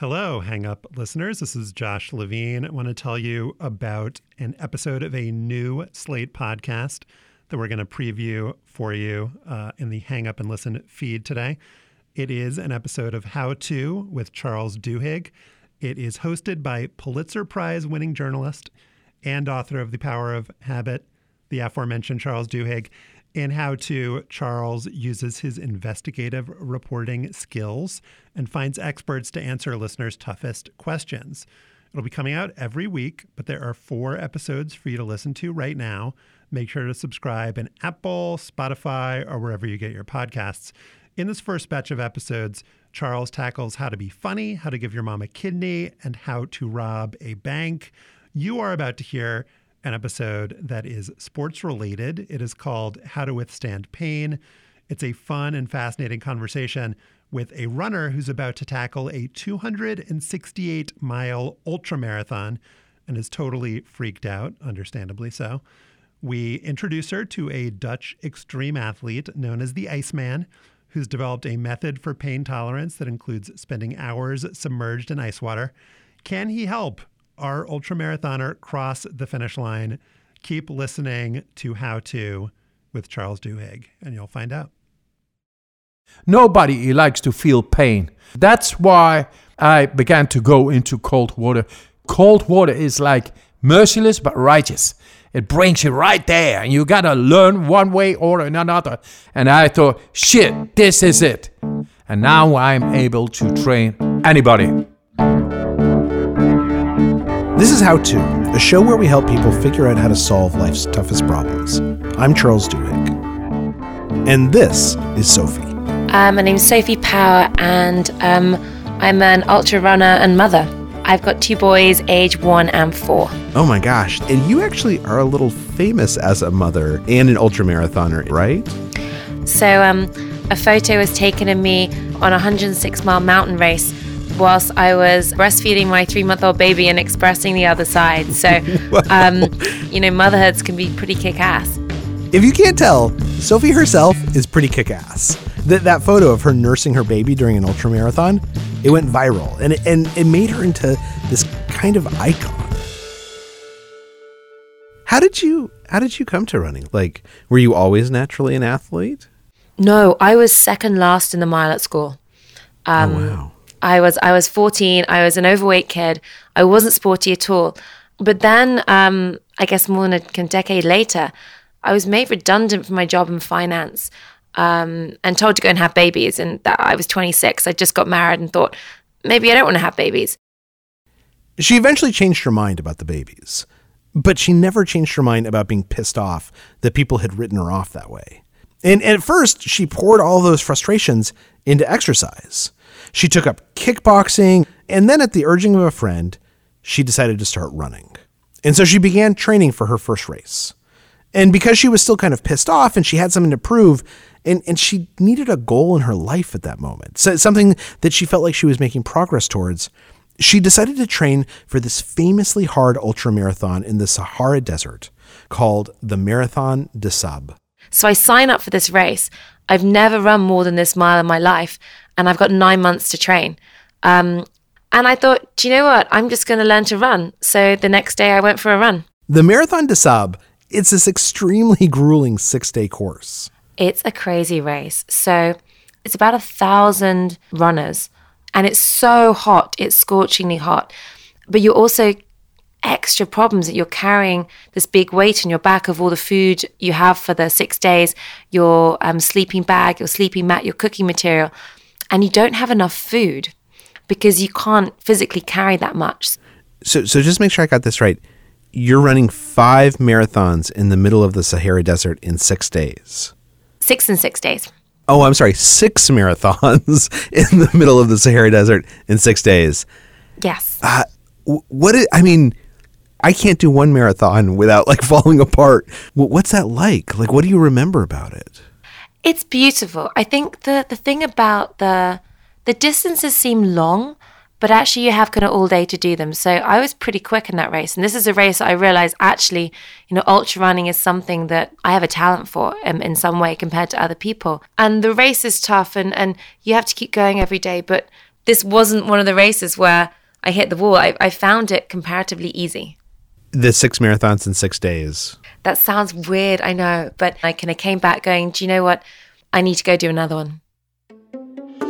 Hello, Hang Up listeners. This is Josh Levin. I want to tell you about an episode of a new Slate podcast that we're going to preview for you uh, in the Hang Up and Listen feed today. It is an episode of How To with Charles Duhigg. It is hosted by Pulitzer Prize winning journalist and author of The Power of Habit, the aforementioned Charles Duhigg. In How To, Charles uses his investigative reporting skills and finds experts to answer listeners' toughest questions. It'll be coming out every week, but there are four episodes for you to listen to right now. Make sure to subscribe in Apple, Spotify, or wherever you get your podcasts. In this first batch of episodes, Charles tackles how to be funny, how to give your mom a kidney, and how to rob a bank. You are about to hear an episode that is sports related. It is called How to Withstand Pain. It's a fun and fascinating conversation with a runner who's about to tackle a 268 mile ultra marathon and is totally freaked out, understandably so. We introduce her to a Dutch extreme athlete known as the Iceman, who's developed a method for pain tolerance that includes spending hours submerged in ice water. Can he help our ultramarathoner cross the finish line. Keep listening to How To with Charles Duhigg, and you'll find out. Nobody likes to feel pain. That's why I began to go into cold water. Cold water is like merciless but righteous. It brings you right there, and you gotta learn one way or another. And I thought, shit, this is it. And now I'm able to train anybody. This is How To, a show where we help people figure out how to solve life's toughest problems. I'm Charles Duhigg. And this is Sophie. Uh, my name's Sophie Power, and um, I'm an ultra runner and mother. I've got two boys, age one and four. Oh my gosh. And you actually are a little famous as a mother and an ultra marathoner, right? So, um, a photo was taken of me on a 106 mile mountain race whilst I was breastfeeding my three month old baby and expressing the other side. So, um, you know, motherhoods can be pretty kick ass. If you can't tell, Sophie herself is pretty kick ass. That, that photo of her nursing her baby during an ultra marathon, it went viral and it, and it made her into this kind of icon. How did you how did you come to running? Like, were you always naturally an athlete? No, I was second last in the mile at school. Um, oh wow. I was I was 14. I was an overweight kid. I wasn't sporty at all. But then, um, I guess more than a decade later, I was made redundant from my job in finance um, and told to go and have babies. And that, I was 26. I just got married and thought maybe I don't want to have babies. She eventually changed her mind about the babies, but she never changed her mind about being pissed off that people had written her off that way. And, and at first, she poured all those frustrations into exercise. She took up kickboxing, and then at the urging of a friend, she decided to start running. And so she began training for her first race. And because she was still kind of pissed off and she had something to prove, and, and she needed a goal in her life at that moment, so something that she felt like she was making progress towards, she decided to train for this famously hard ultra marathon in the Sahara Desert called the Marathon des Sables. So I sign up for this race. I've never run more than this mile in my life and I've got nine months to train. Um, and I thought, do you know what? I'm just going to learn to run. So the next day I went for a run. The Marathon des Sables, it's this extremely grueling six day course. It's a crazy race. So it's about a thousand runners and it's so hot. It's scorchingly hot. But you're also extra problems that you're carrying this big weight on your back of all the food you have for the six days, your um, sleeping bag, your sleeping mat, your cooking material and you don't have enough food because you can't physically carry that much. So, so just make sure I got this right. You're running five marathons in the middle of the Sahara Desert in six days. Six and six days. Oh, I'm sorry. Six marathons in the middle of the Sahara Desert in six days. Yes. Uh, what? Is, I mean, I can't do one marathon without like falling apart. What's that like? Like, what do you remember about it? It's beautiful. I think the the thing about the the distances seem long, but actually you have kind of all day to do them. So I was pretty quick in that race, and this is a race I realized actually, you know, ultra running is something that I have a talent for um, in some way compared to other people. And the race is tough, and and you have to keep going every day, but this wasn't one of the races where I hit the wall. I, I found it comparatively easy. The six marathons in six days. That sounds weird, I know, but I kind of came back going, do you know what? I need to go do another one.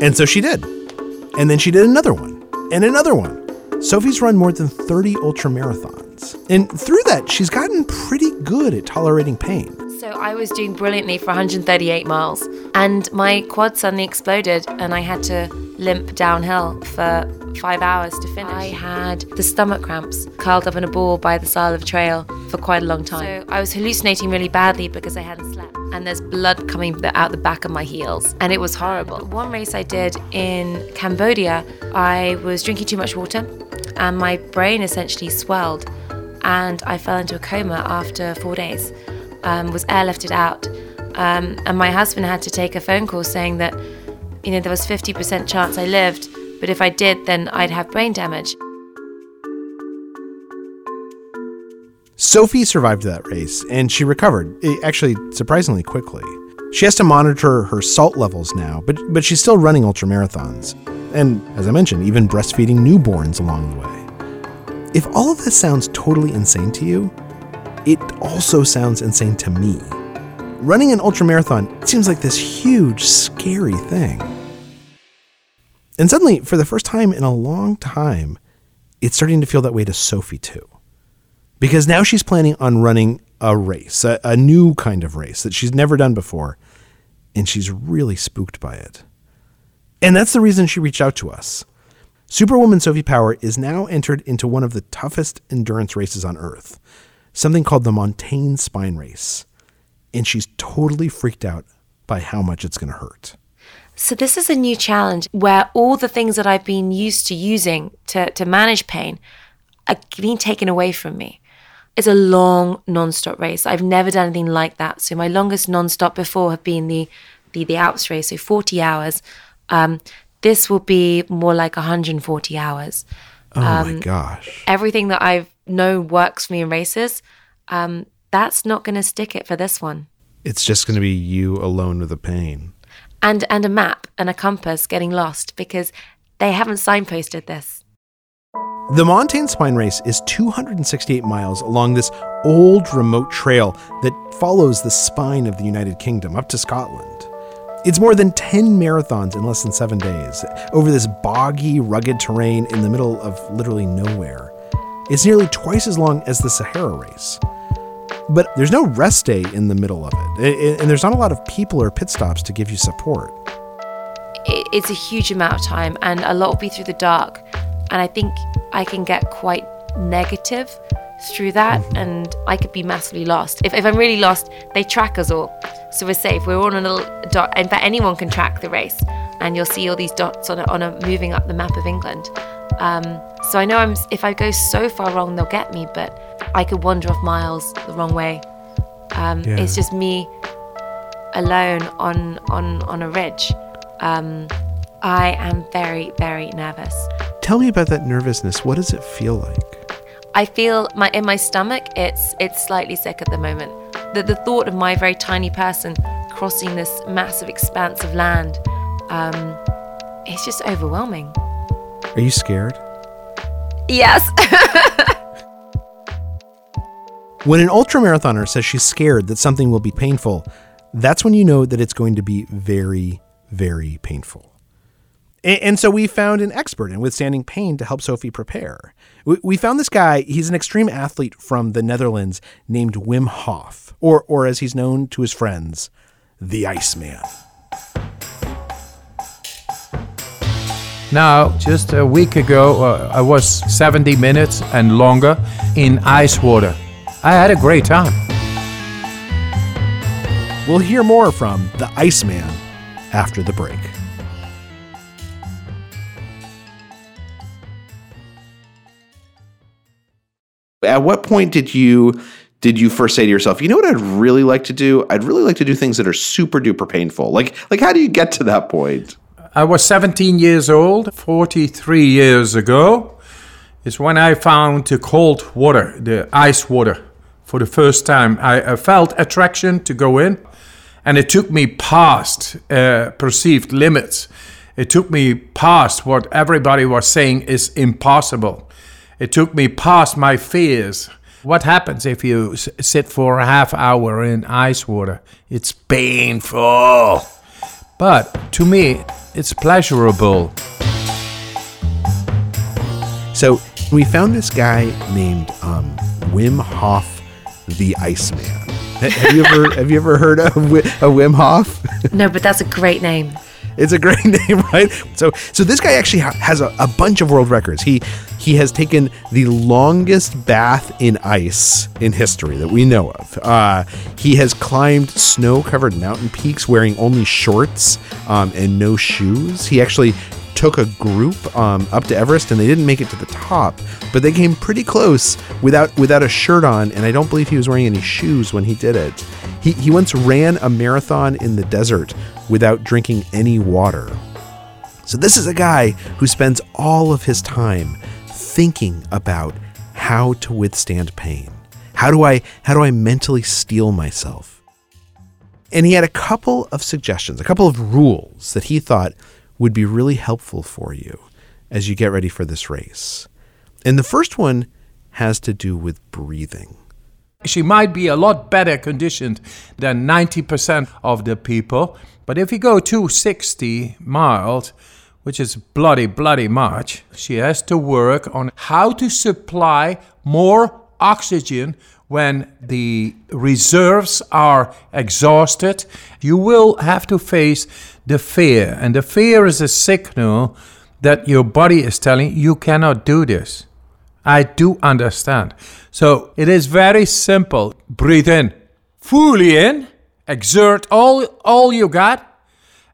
And so she did. And then she did another one and another one. Sophie's run more than 30 ultra marathons. And through that, she's gotten pretty good at tolerating pain. So I was doing brilliantly for 138 miles, and my quad suddenly exploded, and I had to limp downhill for five hours to finish. I had the stomach cramps, curled up in a ball by the side of the trail for quite a long time. So I was hallucinating really badly because I hadn't slept, and there's blood coming out the back of my heels, and it was horrible. One race I did in Cambodia, I was drinking too much water, and my brain essentially swelled, and I fell into a coma after four days um, was airlifted out. Um, and my husband had to take a phone call saying that, you know, there was 50% chance I lived, but if I did, then I'd have brain damage. Sophie survived that race and she recovered, eh, actually, surprisingly quickly. She has to monitor her salt levels now, but, but she's still running ultramarathons. And as I mentioned, even breastfeeding newborns along the way. If all of this sounds totally insane to you, it also sounds insane to me. Running an ultramarathon seems like this huge, scary thing. And suddenly, for the first time in a long time, it's starting to feel that way to Sophie too. Because now she's planning on running a race, a, a new kind of race that she's never done before, and she's really spooked by it. And that's the reason she reached out to us. Superwoman Sophie Power is now entered into one of the toughest endurance races on earth something called the Montane Spine Race. And she's totally freaked out by how much it's going to hurt. So, this is a new challenge where all the things that I've been used to using to, to manage pain are being taken away from me. It's a long non-stop race. I've never done anything like that. So my longest non-stop before have been the the, the Alps race, so 40 hours. Um, this will be more like 140 hours. Oh um, my gosh! Everything that I've know works for me in races, um, that's not going to stick it for this one. It's just going to be you alone with the pain. And and a map and a compass getting lost because they haven't signposted this. The Montane Spine Race is 268 miles along this old remote trail that follows the spine of the United Kingdom up to Scotland. It's more than 10 marathons in less than seven days over this boggy, rugged terrain in the middle of literally nowhere. It's nearly twice as long as the Sahara race. But there's no rest day in the middle of it, and there's not a lot of people or pit stops to give you support. It's a huge amount of time, and a lot will be through the dark. And I think I can get quite negative through that, mm-hmm. and I could be massively lost. If, if I'm really lost, they track us all. So we're safe. We're all on a little dot. In fact, anyone can track the race, and you'll see all these dots on a, on a moving up the map of England. Um, so I know I'm, if I go so far wrong, they'll get me, but I could wander off miles the wrong way. Um, yeah. It's just me alone on on on a ridge. Um, I am very very nervous. Tell me about that nervousness. What does it feel like? I feel my in my stomach. It's it's slightly sick at the moment. The the thought of my very tiny person crossing this massive expanse of land, um, it's just overwhelming. Are you scared? Yes. when an ultramarathoner says she's scared that something will be painful, that's when you know that it's going to be very, very painful. And, so we found an expert in withstanding pain to help Sophie prepare. We, found this guy, he's an extreme athlete from the Netherlands named Wim Hof, or, or as he's known to his friends, the Iceman. Now, just a week ago, uh, I was 70 minutes and longer in ice water. I had a great time. We'll hear more from the Iceman after the break. At what point did you did you first say to yourself, you know what I'd really like to do? I'd really like to do things that are super duper painful. Like like how do you get to that point? I was 17 years old, 43 years ago, is when I found the cold water, the ice water, for the first time. I, I felt attraction to go in, and it took me past uh, perceived limits. It took me past what everybody was saying is impossible. It took me past my fears. What happens if you s- sit for a half hour in ice water? It's painful. But to me, it's pleasurable. So we found this guy named um, Wim Hof, the Iceman. Have you ever have you ever heard of Wi- of Wim Hof? No, but that's a great name. It's a great name, right? So, so this guy actually ha- has a, a bunch of world records. He he has taken the longest bath in ice in history that we know of. Uh, he has climbed snow-covered mountain peaks wearing only shorts um, and no shoes. He actually took a group um, up to Everest, and they didn't make it to the top, but they came pretty close without without a shirt on, and I don't believe he was wearing any shoes when he did it. He, he once ran a marathon in the desert without drinking any water. So, this is a guy who spends all of his time thinking about how to withstand pain. How do I how do I mentally steel myself? And he had a couple of suggestions, a couple of rules that he thought would be really helpful for you as you get ready for this race. And the first one has to do with breathing. She might be a lot better conditioned than 90% of the people. But if you go to 260 miles, which is bloody, bloody much, she has to work on how to supply more oxygen when the reserves are exhausted. You will have to face the fear. And the fear is a signal that your body is telling you cannot do this. I do understand. So it is very simple. Breathe in, fully in, exert all, all you got,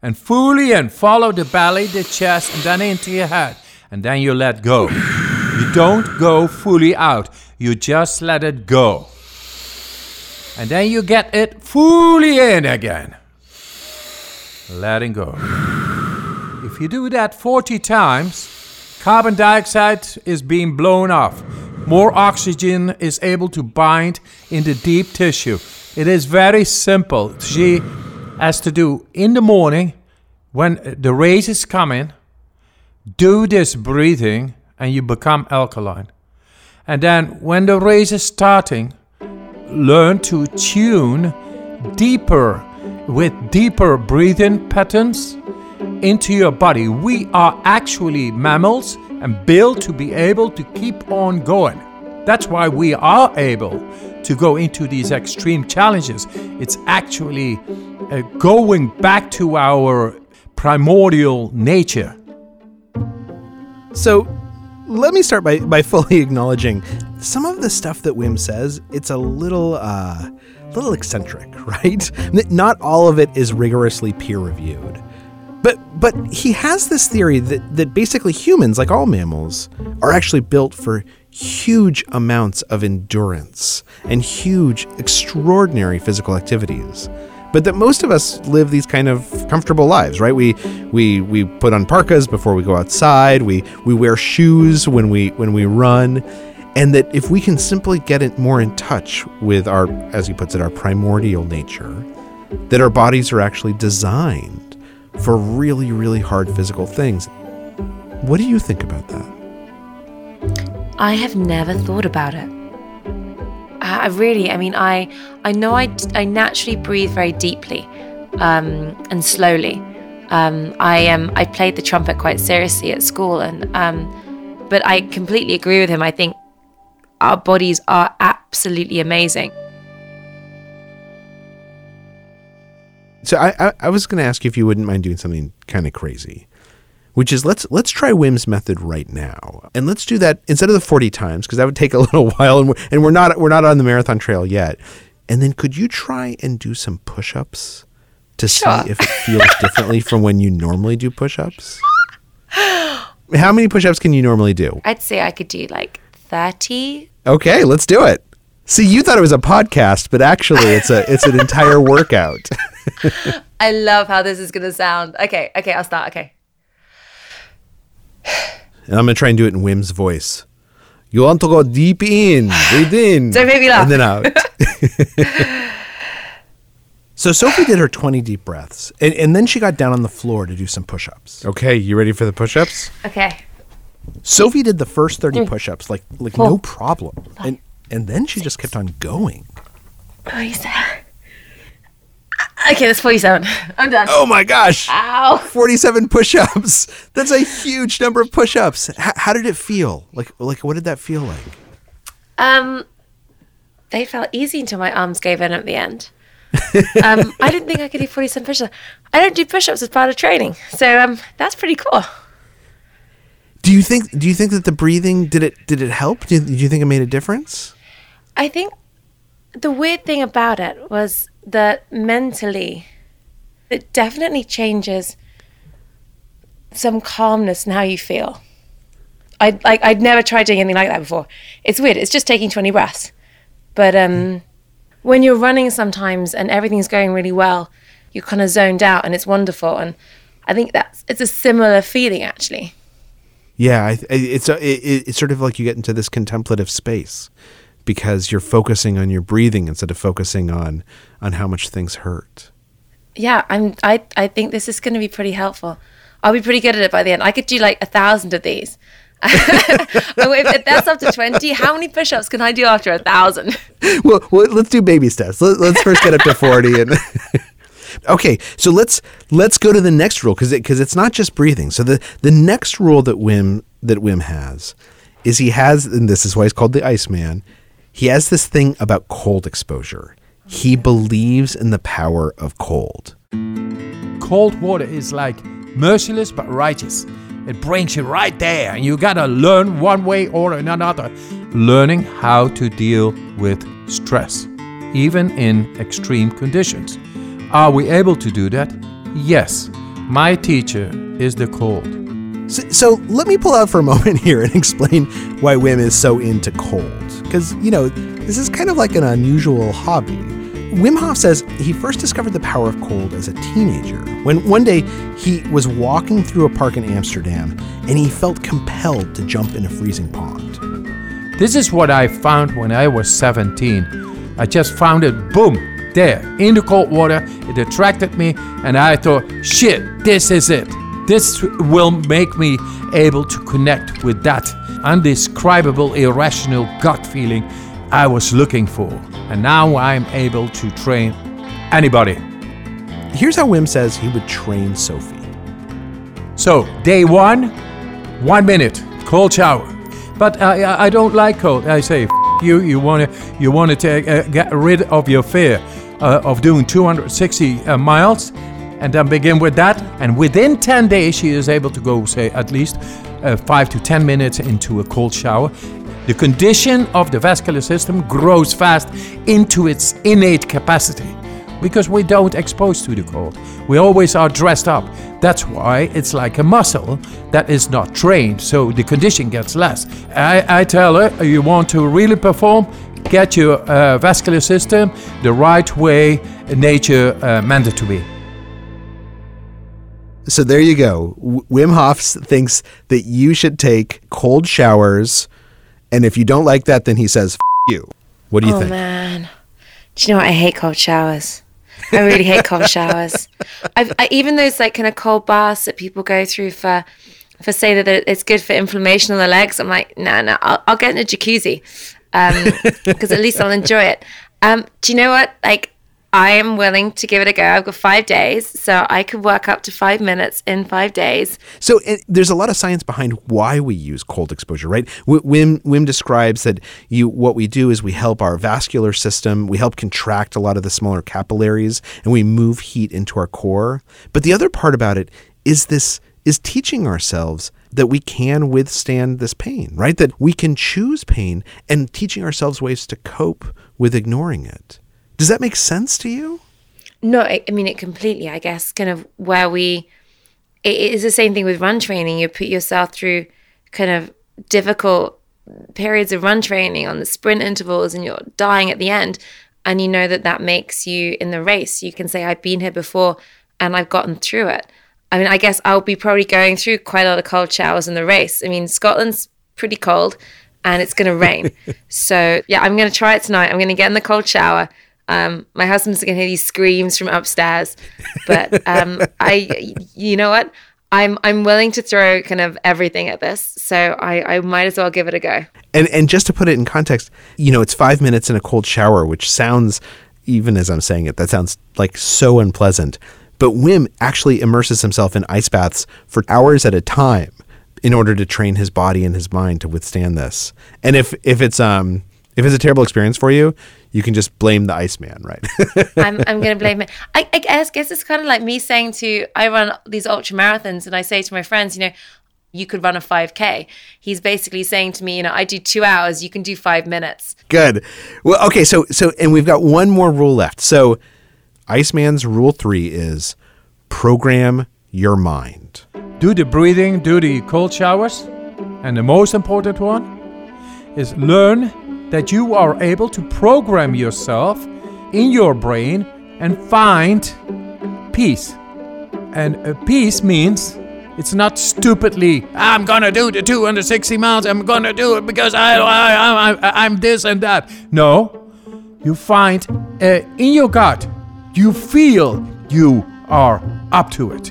and fully in. Follow the belly, the chest, and then into your head. And then you let go. You don't go fully out, you just let it go. And then you get it fully in again. Letting go. If you do that 40 times, carbon dioxide is being blown off. More oxygen is able to bind in the deep tissue. It is very simple. She has to do in the morning when the race is coming, do this breathing and you become alkaline. And then when the race is starting, learn to tune deeper with deeper breathing patterns into your body. We are actually mammals and built to be able to keep on going. That's why we are able to go into these extreme challenges. It's actually uh, going back to our primordial nature. So let me start by, by fully acknowledging some of the stuff that Wim says, it's a little uh little eccentric, right? Not all of it is rigorously peer reviewed. But but he has this theory that, that basically humans, like all mammals, are actually built for huge amounts of endurance and huge, extraordinary physical activities. But that most of us live these kind of comfortable lives, right? We we we put on parkas before we go outside. We we wear shoes when we when we run, and that if we can simply get it more in touch with our, as he puts it, our primordial nature, that our bodies are actually designed for really really hard physical things. What do you think about that? I have never thought about it. I really, I mean, I, I know I, I naturally breathe very deeply um, and slowly. Um, I um, I played the trumpet quite seriously at school, and um, but I completely agree with him. I think our bodies are absolutely amazing. So I, I, I was going to ask you if you wouldn't mind doing something kind of crazy, which is let's let's try Wim's method right now, and let's do that instead of the forty times because that would take a little while, and we're, and we're not we're not on the marathon trail yet. And then could you try and do some push-ups to Sure. see if it feels differently from when you normally do push-ups? How many push-ups can you normally do? I'd say I could do like thirty. Okay, let's do it. See, you thought it was a podcast, but actually it's a it's an entire workout. I love how this is gonna sound. Okay, okay, I'll start. Okay. And I'm gonna try and do it in Wim's voice. You want to go deep in, breathe in, Don't make me laugh. and then out. So Sophie did her 20 deep breaths, and, and then she got down on the floor to do some push ups. Okay, you ready for the push-ups? Okay. Sophie did the first 30 push ups like, like no Four. problem. And, and then she just kept on going. 47. Okay, that's 47. I'm done. Oh my gosh. Ow. 47 push-ups. That's a huge number of push-ups. H- how did it feel? Like like what did that feel like? Um, they felt easy until my arms gave in at the end. um, I didn't think I could do 47 push-ups. I don't do push-ups as part of training, so um, that's pretty cool. Do you think do you think that the breathing did it did it help? Do you, do you think it made a difference? I think the weird thing about it was that mentally, it definitely changes some calmness in how you feel. I like I'd never tried doing anything like that before. It's weird. It's just taking twenty breaths, but um, when you're running sometimes and everything's going really well, you're kind of zoned out and it's wonderful. And I think that's it's a similar feeling actually. Yeah, I, I- it's a, it, it's sort of like you get into this contemplative space because you're focusing on your breathing instead of focusing on on how much things hurt. yeah, I'm. I I think this is going to be pretty helpful. I'll be pretty good at it by the end. I could do like a thousand of these. If, if that's up to twenty, how many push-ups can I do after a thousand? well, well, let's do baby steps. Let, let's first get up to 40 and Okay, so let's let's go to the next rule cuz cuz it's not just breathing. So the the next rule that Wim that Wim has is he has and this is why he's called the Iceman. He has this thing about cold exposure. He believes in the power of cold. Cold water is like merciless but righteous. It brings you right there, and you gotta learn one way or another. Learning how to deal with stress, even in extreme conditions. Are we able to do that? Yes. My teacher is the cold. So, so let me pull out for a moment here and explain why Wim is so into cold. Because, you know, this is kind of like an unusual hobby. Wim Hof says he first discovered the power of cold as a teenager when one day he was walking through a park in Amsterdam and he felt compelled to jump in a freezing pond. This is what I found when I was 17. I just found it, boom, there, in the cold water. It attracted me, and I thought, shit, this is it. This will make me able to connect with that undescribable, irrational gut feeling I was looking for. And now I'm able to train anybody. Here's how Wim says he would train Sophie. So, day one, one minute, cold shower. But I, I- don't like cold. I say, F- you, you want to you wanna take, uh, get rid of your fear of doing 260 uh, miles and then begin with that. And within 10 days, she is able to go, say, at least uh, 5 to 10 minutes into a cold shower. The condition of the vascular system grows fast into its innate capacity because we don't expose to the cold. We always are dressed up. That's why it's like a muscle that is not trained, so the condition gets less. I, I tell her, you want to really perform, get your uh, vascular system the right way nature uh, meant it to be. So there you go. W- Wim Hof thinks that you should take cold showers, and if you don't like that, then he says F- you. What do you oh think? Oh, man, do you know what? I hate cold showers. I really hate cold showers. I've, I, even those like kind of cold baths that people go through for, for say that it's good for inflammation on the legs. I'm like, no, no, I'll, I'll get in a jacuzzi, because at least I'll enjoy it. Um, do you know what? Like, I am willing to give it a go. I've got five days, so I could work up to five minutes in five days. So uh, there's a lot of science behind why we use cold exposure, right? Wim Wim describes that you what we do is we help our vascular system, we help contract a lot of the smaller capillaries, and we move heat into our core. But the other part about it is this is teaching ourselves that we can withstand this pain, right? That we can choose pain and teaching ourselves ways to cope with ignoring it. Does that make sense to you? No, I, I mean it completely. I guess kind of where we, it, it is the same thing with run training. You put yourself through kind of difficult periods of run training on the sprint intervals, and you're dying at the end, and you know that that makes you in the race. You can say, "I've been here before, and I've gotten through it." I mean, I guess I'll be probably going through quite a lot of cold showers in the race. I mean, Scotland's pretty cold, and it's going to rain. so yeah, I'm going to try it tonight. I'm going to get in the cold shower. Um, my husband's gonna hear these screams from upstairs, but um, I, you know what? I'm I'm willing to throw kind of everything at this, so I, I might as well give it a go. And and just to put it in context, you know, it's five minutes in a cold shower, which sounds, even as I'm saying it, that sounds like so unpleasant. But Wim actually immerses himself in ice baths for hours at a time in order to train his body and his mind to withstand this. And if if it's um if it's a terrible experience for you, you can just blame the Iceman, right? I'm, I'm going to blame it. I, I guess, guess it's kind of like me saying to, I run these ultra marathons and I say to my friends, you know, you could run a 5K. He's basically saying to me, you know, I do two hours, you can do five minutes. Good. Well, okay. So, so, and we've got one more rule left. So, Iceman's rule three is program your mind. Do the breathing, do the cold showers. And the most important one is learn that you are able to program yourself in your brain and find peace. And uh, peace means it's not stupidly, I'm gonna do the 260 miles, I'm gonna do it because I, I, I, I, I'm this and that. No, you find uh, in your gut, you feel you are up to it.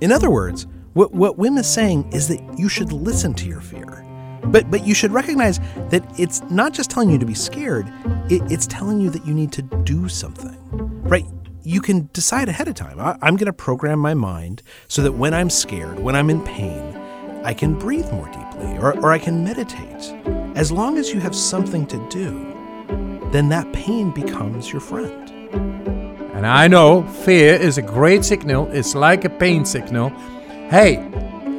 In other words, what, what Wim is saying is that you should listen to your fear. But but you should recognize that it's not just telling you to be scared, it, it's telling you that you need to do something. Right? You can decide ahead of time. I, I'm going to program my mind so that when I'm scared, when I'm in pain, I can breathe more deeply or, or I can meditate. As long as you have something to do, then that pain becomes your friend. And I know fear is a great signal, it's like a pain signal. Hey,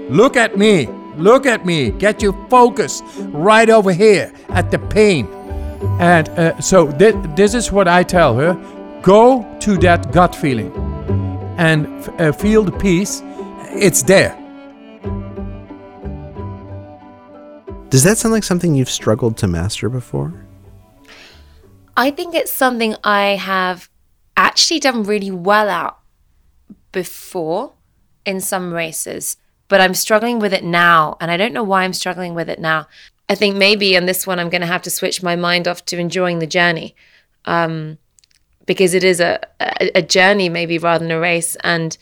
look at me. Look at me. Get your focus right over here at the pain. And uh, so th- this is what I tell her go to that gut feeling and f- uh, feel the peace. It's there. Does that sound like something you've struggled to master before? I think it's something I have actually done really well at before in some races but I'm struggling with it now. And I don't know why I'm struggling with it now. I think maybe on this one, I'm going to have to switch my mind off to enjoying the journey um, because it is a, a, a journey, maybe rather than a race. And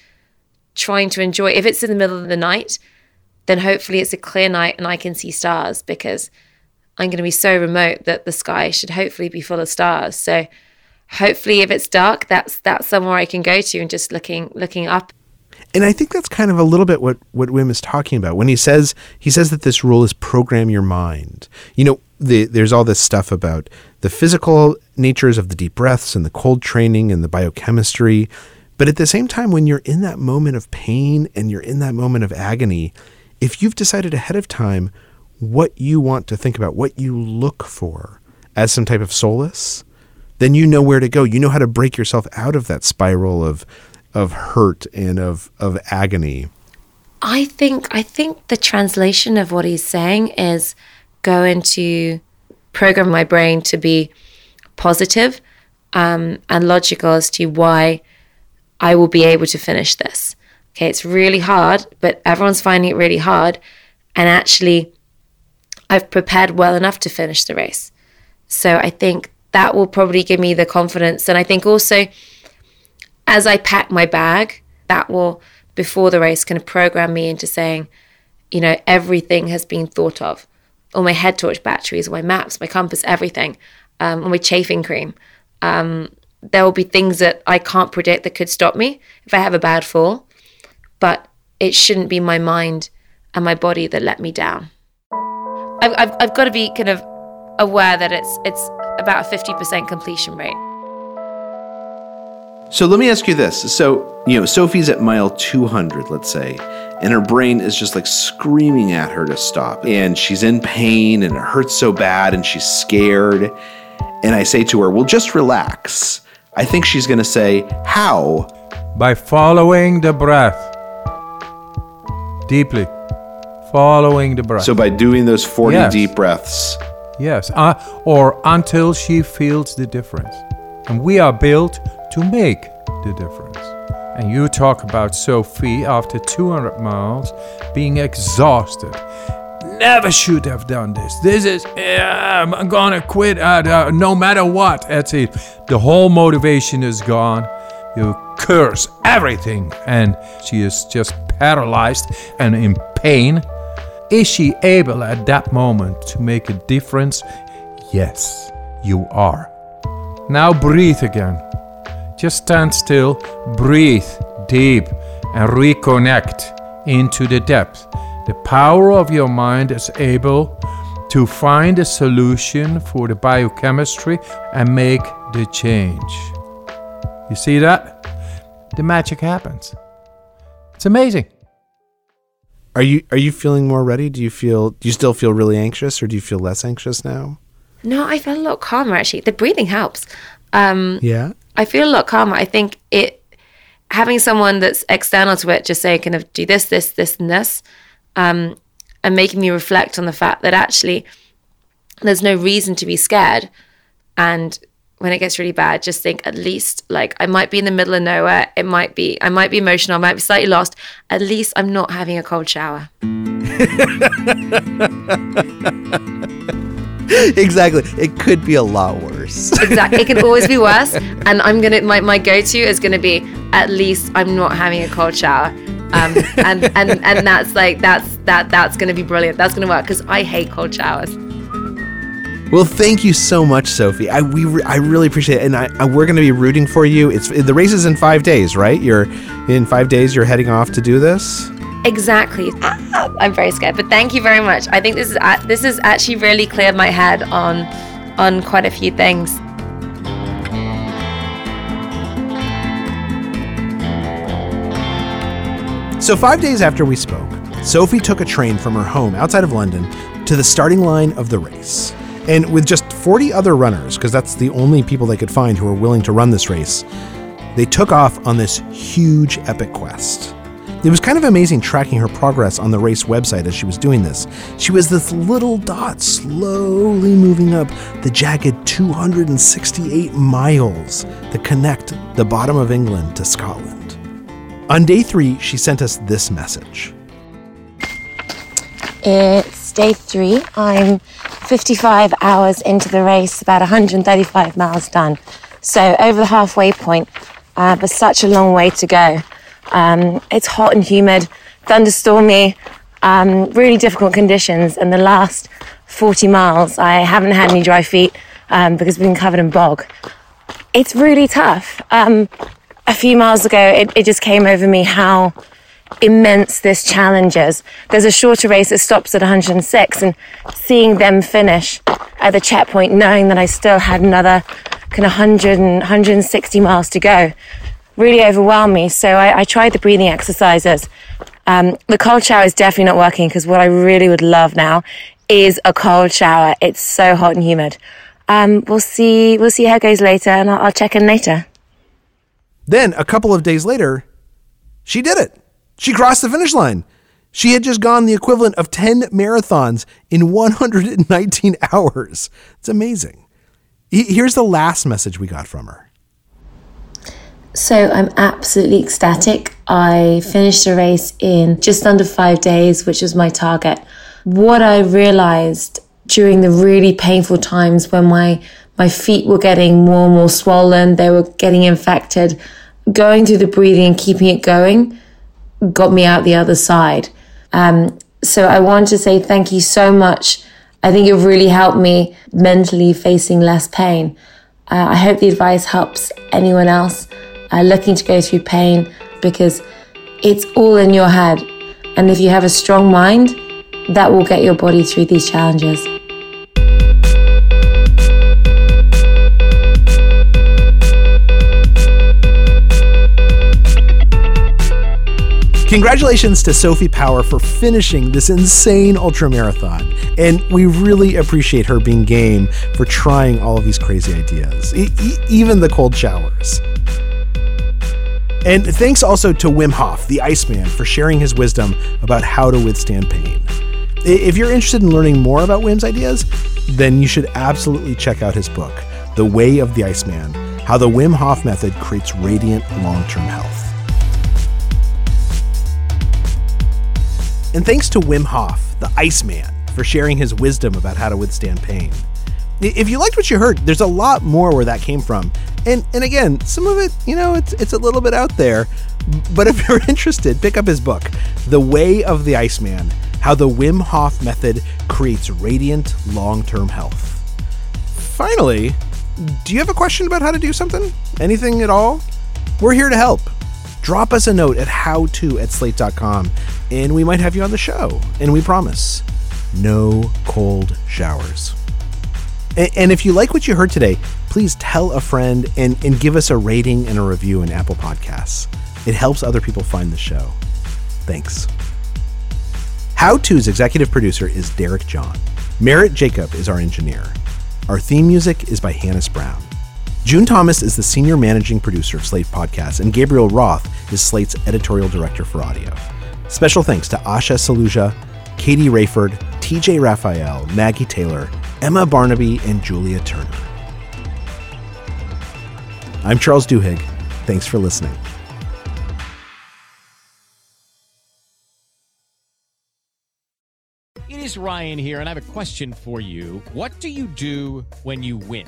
trying to enjoy, if it's in the middle of the night, then hopefully it's a clear night and I can see stars because I'm going to be so remote that the sky should hopefully be full of stars. So hopefully if it's dark, that's that's somewhere I can go to and just looking looking up and I think that's kind of a little bit what what Wim is talking about when he says he says that this rule is program your mind. You know, the, there's all this stuff about the physical natures of the deep breaths and the cold training and the biochemistry, but at the same time, when you're in that moment of pain and you're in that moment of agony, if you've decided ahead of time what you want to think about, what you look for as some type of solace, then you know where to go. You know how to break yourself out of that spiral of of hurt and of of agony. I think I think the translation of what he's saying is go into program my brain to be positive, um, and logical as to why I will be able to finish this. Okay, it's really hard, but everyone's finding it really hard, and actually, I've prepared well enough to finish the race. So I think that will probably give me the confidence, and I think also as I pack my bag, that will, before the race, kind of program me into saying, you know, everything has been thought of. All my head torch batteries, my maps, my compass, everything, um, my chafing cream. Um, there will be things that I can't predict that could stop me if I have a bad fall, but it shouldn't be my mind and my body that let me down. I've, I've, I've got to be kind of aware that it's it's about a 50% completion rate. So let me ask you this. So, you know, Sophie's at mile 200, let's say, and her brain is just like screaming at her to stop. And she's in pain and it hurts so bad and she's scared. And I say to her, well, just relax. I think she's going to say, how? By following the breath deeply. Following the breath. So by doing those 40 Yes. deep breaths. Yes, uh, or until she feels the difference. And we are built to make the difference. And you talk about Sophie after 200 miles being exhausted. never should have done this. This is, yeah, I'm gonna quit uh, uh, no matter what. That's it. The whole motivation is gone. You curse everything, and she is just paralyzed and in pain. Is she able at that moment to make a difference? Yes, you are. Now breathe again. Just stand still, breathe deep, and reconnect into the depth. The power of your mind is able to find a solution for the biochemistry and make the change. You see that? The magic happens. It's amazing. Are you are you feeling more ready? Do you feel do you still feel really anxious or do you feel less anxious now? No, I feel a lot calmer actually. The breathing helps. Um, Yeah. I feel a lot calmer. I think it having someone that's external to it just say kind of do this, this, this, and this, um, and making me reflect on the fact that actually there's no reason to be scared. And when it gets really bad, just think at least like I might be in the middle of nowhere. It might be I might be emotional, I might be slightly lost. At least I'm not having a cold shower. exactly. It could be a lot worse. Exactly. It can always be worse. And I'm gonna my, my go to is gonna be at least I'm not having a cold shower. Um, and, and and that's like that's that that's gonna be brilliant. That's gonna work because I hate cold showers. Well, thank you so much, Sophie. I we re- I really appreciate it, and I, I we're going to be rooting for you. It's the race is in five days, right? You're in five days. You're heading off to do this. Exactly. Ah, I'm very scared, but thank you very much. I think this is a- this has actually really cleared my head on on quite a few things. So five days after we spoke, Sophie took a train from her home outside of London to the starting line of the race. And with just 40 other runners, because that's the only people they could find who were willing to run this race, they took off on this huge epic quest. It was kind of amazing tracking her progress on the race website as she was doing this. She was this little dot slowly moving up the jagged 268 miles that connect the bottom of England to Scotland. On day three, she sent us this message. It's day three. I'm 55 hours into the race, about 135 miles done. So over the halfway point, uh, but such a long way to go. Um, it's hot and humid, thunderstormy, um, really difficult conditions. And the last 40 miles, I haven't had any dry feet um, because we've been covered in bog. It's really tough. Um, a few miles ago, it, it just came over me how immense this challenge is. There's a shorter race that stops at 106, and seeing them finish at the checkpoint, knowing that I still had another kind of 100 and 160 miles to go, really overwhelmed me. So I, I tried the breathing exercises. Um, the cold shower is definitely not working because what I really would love now is a cold shower. It's so hot and humid. Um, we'll see. We'll see how it goes later, and I'll, I'll check in later. Then, a couple of days later, she did it. She crossed the finish line. She had just gone the equivalent of 10 marathons in 119 hours. It's amazing. Here's the last message we got from her. So I'm absolutely ecstatic. I finished the race in just under five days, which was my target. What I realized during the really painful times when my my feet were getting more and more swollen, they were getting infected, going through the breathing and keeping it going got me out the other side. Um, so I want to say thank you so much. I think it really helped me mentally facing less pain. Uh, I hope the advice helps anyone else uh, looking to go through pain because it's all in your head. And if you have a strong mind, that will get your body through these challenges. Congratulations to Sophie Power for finishing this insane ultra marathon. And we really appreciate her being game for trying all of these crazy ideas, e- e- even the cold showers. And thanks also to Wim Hof, the Iceman, for sharing his wisdom about how to withstand pain. If you're interested in learning more about Wim's ideas, then you should absolutely check out his book, The Way of the Iceman How the Wim Hof Method Creates Radiant Long Term Health. And thanks to Wim Hof, the Iceman, for sharing his wisdom about how to withstand pain. If you liked what you heard, there's a lot more where that came from. And and again, some of it, you know, it's it's a little bit out there. But if you're interested, pick up his book, The Way of the Iceman: How the Wim Hof Method Creates Radiant Long-Term Health. Finally, do you have a question about how to do something? Anything at all? We're here to help. Drop us a note at howto at slate.com and we might have you on the show. And we promise no cold showers. And, if you like what you heard today, please tell a friend and, and give us a rating and a review in Apple Podcasts. It helps other people find the show. Thanks. How To's executive producer is Derek John. Merritt Jacob is our engineer. Our theme music is by Hannis Brown. June Thomas is the senior managing producer of Slate Podcasts, and Gabriel Roth is Slate's editorial director for audio. Special thanks to Asha Saluja, Katie Rayford, TJ Raphael, Maggie Taylor, Emma Barnaby, and Julia Turner. I'm Charles Duhigg. Thanks for listening. It is Ryan here, and I have a question for you. What do you do when you win?